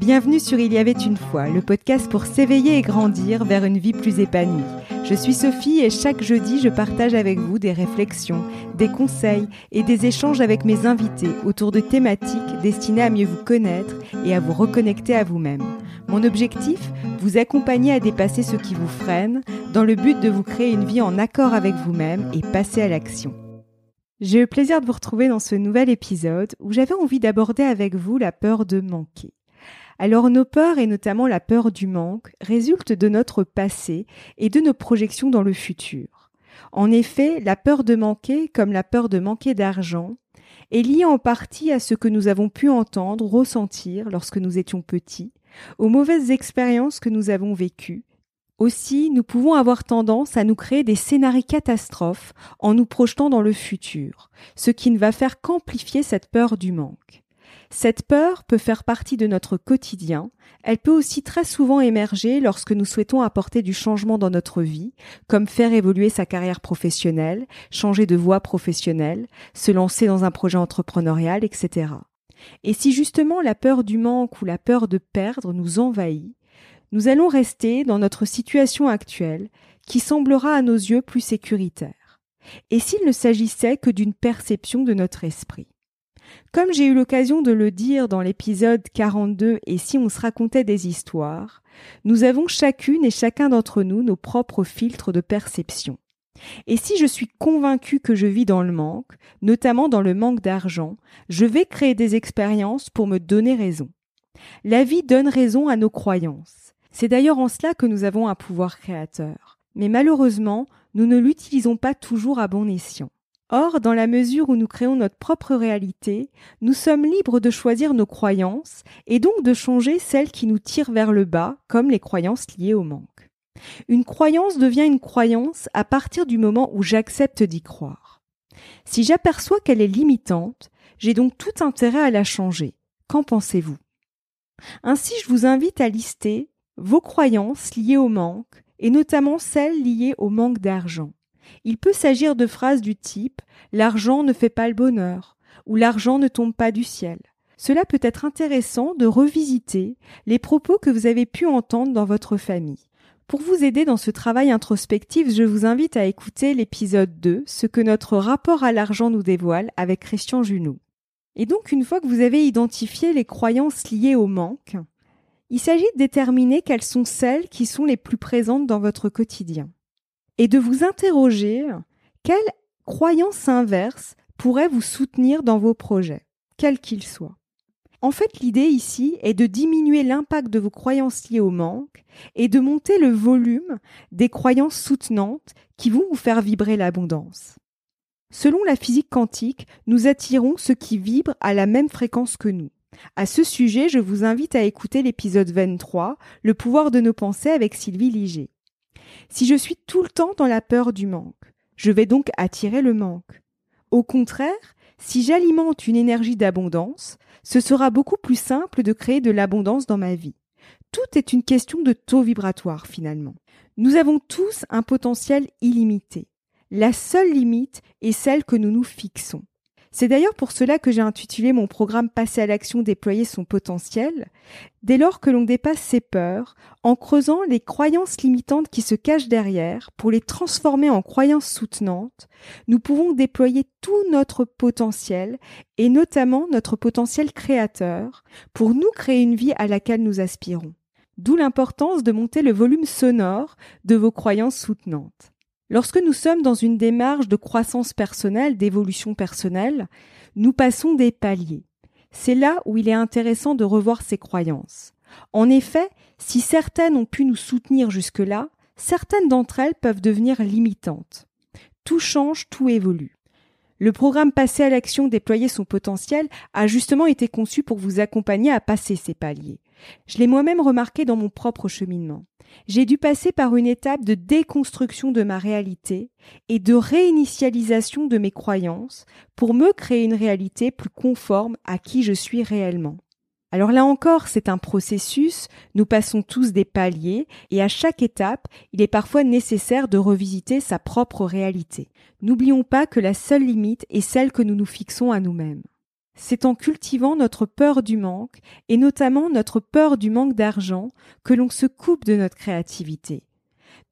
Bienvenue sur Il y avait une fois, le podcast pour s'éveiller et grandir vers une vie plus épanouie. Je suis Sophie et chaque jeudi, je partage avec vous des réflexions, des conseils et des échanges avec mes invités autour de thématiques destinées à mieux vous connaître et à vous reconnecter à vous-même. Mon objectif Vous accompagner à dépasser ce qui vous freine dans le but de vous créer une vie en accord avec vous-même et passer à l'action. J'ai le plaisir de vous retrouver dans ce nouvel épisode où j'avais envie d'aborder avec vous la peur de manquer. Alors nos peurs, et notamment la peur du manque, résultent de notre passé et de nos projections dans le futur. En effet, la peur de manquer, comme la peur de manquer d'argent, est liée en partie à ce que nous avons pu entendre, ressentir lorsque nous étions petits, aux mauvaises expériences que nous avons vécues. Aussi, nous pouvons avoir tendance à nous créer des scénarios catastrophes en nous projetant dans le futur, ce qui ne va faire qu'amplifier cette peur du manque. Cette peur peut faire partie de notre quotidien, elle peut aussi très souvent émerger lorsque nous souhaitons apporter du changement dans notre vie, comme faire évoluer sa carrière professionnelle, changer de voie professionnelle, se lancer dans un projet entrepreneurial, etc. Et si justement la peur du manque ou la peur de perdre nous envahit, nous allons rester dans notre situation actuelle qui semblera à nos yeux plus sécuritaire. Et s'il ne s'agissait que d'une perception de notre esprit? Comme j'ai eu l'occasion de le dire dans l'épisode 42 et si on se racontait des histoires, nous avons chacune et chacun d'entre nous nos propres filtres de perception. Et si je suis convaincu que je vis dans le manque, notamment dans le manque d'argent, je vais créer des expériences pour me donner raison. La vie donne raison à nos croyances. C'est d'ailleurs en cela que nous avons un pouvoir créateur. Mais malheureusement, nous ne l'utilisons pas toujours à bon escient. Or, dans la mesure où nous créons notre propre réalité, nous sommes libres de choisir nos croyances et donc de changer celles qui nous tirent vers le bas, comme les croyances liées au manque. Une croyance devient une croyance à partir du moment où j'accepte d'y croire. Si j'aperçois qu'elle est limitante, j'ai donc tout intérêt à la changer. Qu'en pensez-vous? Ainsi, je vous invite à lister vos croyances liées au manque, et notamment celles liées au manque d'argent. Il peut s'agir de phrases du type L'argent ne fait pas le bonheur ou L'argent ne tombe pas du ciel. Cela peut être intéressant de revisiter les propos que vous avez pu entendre dans votre famille. Pour vous aider dans ce travail introspectif, je vous invite à écouter l'épisode 2, ce que notre rapport à l'argent nous dévoile avec Christian Junot. Et donc, une fois que vous avez identifié les croyances liées au manque, il s'agit de déterminer quelles sont celles qui sont les plus présentes dans votre quotidien et de vous interroger quelle croyance inverse pourrait vous soutenir dans vos projets, quels qu'ils soient? En fait, l'idée ici est de diminuer l'impact de vos croyances liées au manque et de monter le volume des croyances soutenantes qui vont vous faire vibrer l'abondance. Selon la physique quantique, nous attirons ce qui vibre à la même fréquence que nous. À ce sujet, je vous invite à écouter l'épisode 23, Le pouvoir de nos pensées avec Sylvie Liger. Si je suis tout le temps dans la peur du manque, je vais donc attirer le manque. Au contraire, si j'alimente une énergie d'abondance, ce sera beaucoup plus simple de créer de l'abondance dans ma vie. Tout est une question de taux vibratoire finalement. Nous avons tous un potentiel illimité. La seule limite est celle que nous nous fixons. C'est d'ailleurs pour cela que j'ai intitulé mon programme Passer à l'action, déployer son potentiel. Dès lors que l'on dépasse ses peurs, en creusant les croyances limitantes qui se cachent derrière, pour les transformer en croyances soutenantes, nous pouvons déployer tout notre potentiel, et notamment notre potentiel créateur, pour nous créer une vie à laquelle nous aspirons. D'où l'importance de monter le volume sonore de vos croyances soutenantes. Lorsque nous sommes dans une démarche de croissance personnelle, d'évolution personnelle, nous passons des paliers. C'est là où il est intéressant de revoir ses croyances. En effet, si certaines ont pu nous soutenir jusque-là, certaines d'entre elles peuvent devenir limitantes. Tout change, tout évolue. Le programme Passer à l'action, déployer son potentiel a justement été conçu pour vous accompagner à passer ces paliers. Je l'ai moi-même remarqué dans mon propre cheminement. J'ai dû passer par une étape de déconstruction de ma réalité et de réinitialisation de mes croyances pour me créer une réalité plus conforme à qui je suis réellement. Alors là encore, c'est un processus, nous passons tous des paliers, et à chaque étape, il est parfois nécessaire de revisiter sa propre réalité. N'oublions pas que la seule limite est celle que nous nous fixons à nous-mêmes. C'est en cultivant notre peur du manque, et notamment notre peur du manque d'argent, que l'on se coupe de notre créativité.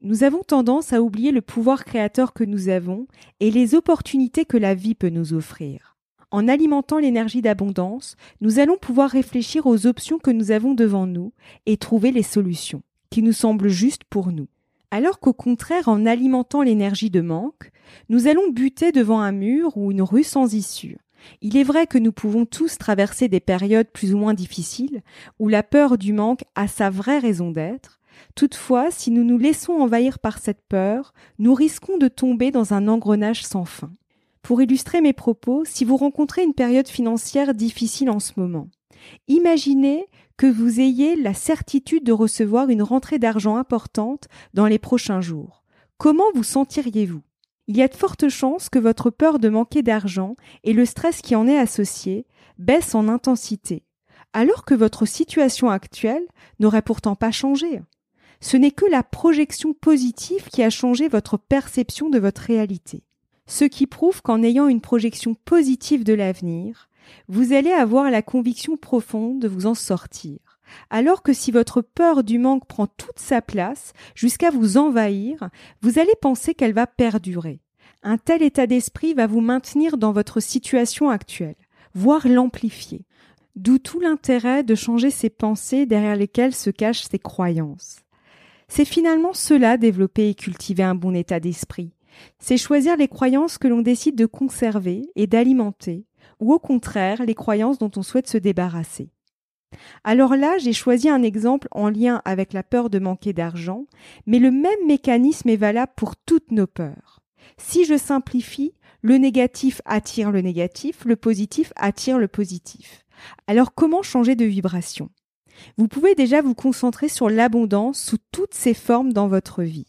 Nous avons tendance à oublier le pouvoir créateur que nous avons et les opportunités que la vie peut nous offrir. En alimentant l'énergie d'abondance, nous allons pouvoir réfléchir aux options que nous avons devant nous et trouver les solutions qui nous semblent justes pour nous. Alors qu'au contraire, en alimentant l'énergie de manque, nous allons buter devant un mur ou une rue sans issue. Il est vrai que nous pouvons tous traverser des périodes plus ou moins difficiles, où la peur du manque a sa vraie raison d'être. Toutefois, si nous nous laissons envahir par cette peur, nous risquons de tomber dans un engrenage sans fin. Pour illustrer mes propos, si vous rencontrez une période financière difficile en ce moment, imaginez que vous ayez la certitude de recevoir une rentrée d'argent importante dans les prochains jours. Comment vous sentiriez-vous? Il y a de fortes chances que votre peur de manquer d'argent et le stress qui en est associé baissent en intensité, alors que votre situation actuelle n'aurait pourtant pas changé. Ce n'est que la projection positive qui a changé votre perception de votre réalité. Ce qui prouve qu'en ayant une projection positive de l'avenir, vous allez avoir la conviction profonde de vous en sortir alors que si votre peur du manque prend toute sa place jusqu'à vous envahir, vous allez penser qu'elle va perdurer. Un tel état d'esprit va vous maintenir dans votre situation actuelle, voire l'amplifier. D'où tout l'intérêt de changer ses pensées derrière lesquelles se cachent ses croyances. C'est finalement cela développer et cultiver un bon état d'esprit. C'est choisir les croyances que l'on décide de conserver et d'alimenter, ou au contraire les croyances dont on souhaite se débarrasser. Alors là, j'ai choisi un exemple en lien avec la peur de manquer d'argent, mais le même mécanisme est valable pour toutes nos peurs. Si je simplifie, le négatif attire le négatif, le positif attire le positif. Alors comment changer de vibration? Vous pouvez déjà vous concentrer sur l'abondance sous toutes ses formes dans votre vie.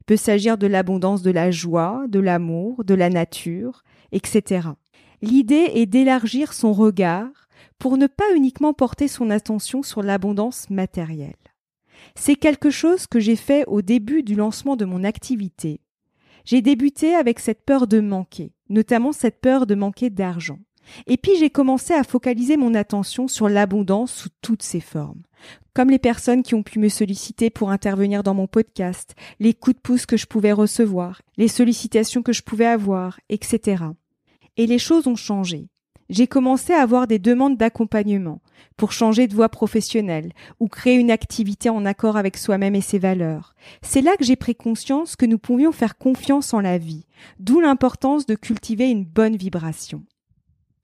Il peut s'agir de l'abondance de la joie, de l'amour, de la nature, etc. L'idée est d'élargir son regard pour ne pas uniquement porter son attention sur l'abondance matérielle. C'est quelque chose que j'ai fait au début du lancement de mon activité. J'ai débuté avec cette peur de manquer, notamment cette peur de manquer d'argent. Et puis j'ai commencé à focaliser mon attention sur l'abondance sous toutes ses formes. Comme les personnes qui ont pu me solliciter pour intervenir dans mon podcast, les coups de pouce que je pouvais recevoir, les sollicitations que je pouvais avoir, etc. Et les choses ont changé j'ai commencé à avoir des demandes d'accompagnement pour changer de voie professionnelle ou créer une activité en accord avec soi-même et ses valeurs. C'est là que j'ai pris conscience que nous pouvions faire confiance en la vie, d'où l'importance de cultiver une bonne vibration.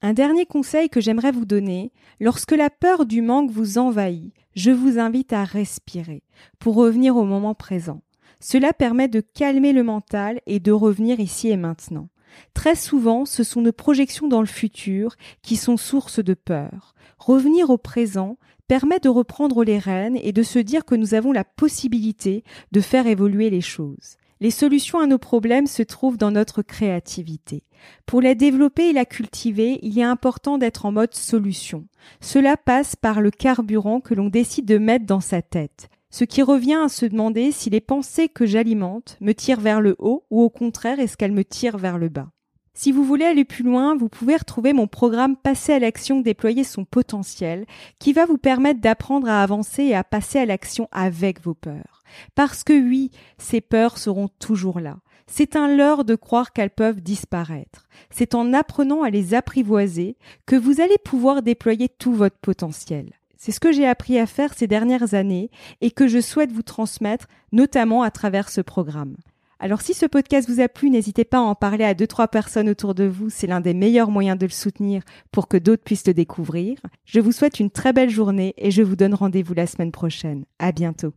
Un dernier conseil que j'aimerais vous donner, lorsque la peur du manque vous envahit, je vous invite à respirer pour revenir au moment présent. Cela permet de calmer le mental et de revenir ici et maintenant. Très souvent, ce sont nos projections dans le futur qui sont source de peur. Revenir au présent permet de reprendre les rênes et de se dire que nous avons la possibilité de faire évoluer les choses. Les solutions à nos problèmes se trouvent dans notre créativité. Pour la développer et la cultiver, il est important d'être en mode solution. Cela passe par le carburant que l'on décide de mettre dans sa tête. Ce qui revient à se demander si les pensées que j'alimente me tirent vers le haut ou au contraire est-ce qu'elles me tirent vers le bas. Si vous voulez aller plus loin, vous pouvez retrouver mon programme Passer à l'action, déployer son potentiel, qui va vous permettre d'apprendre à avancer et à passer à l'action avec vos peurs. Parce que oui, ces peurs seront toujours là. C'est un leurre de croire qu'elles peuvent disparaître. C'est en apprenant à les apprivoiser que vous allez pouvoir déployer tout votre potentiel. C'est ce que j'ai appris à faire ces dernières années et que je souhaite vous transmettre, notamment à travers ce programme. Alors si ce podcast vous a plu, n'hésitez pas à en parler à deux, trois personnes autour de vous. C'est l'un des meilleurs moyens de le soutenir pour que d'autres puissent le découvrir. Je vous souhaite une très belle journée et je vous donne rendez-vous la semaine prochaine. À bientôt.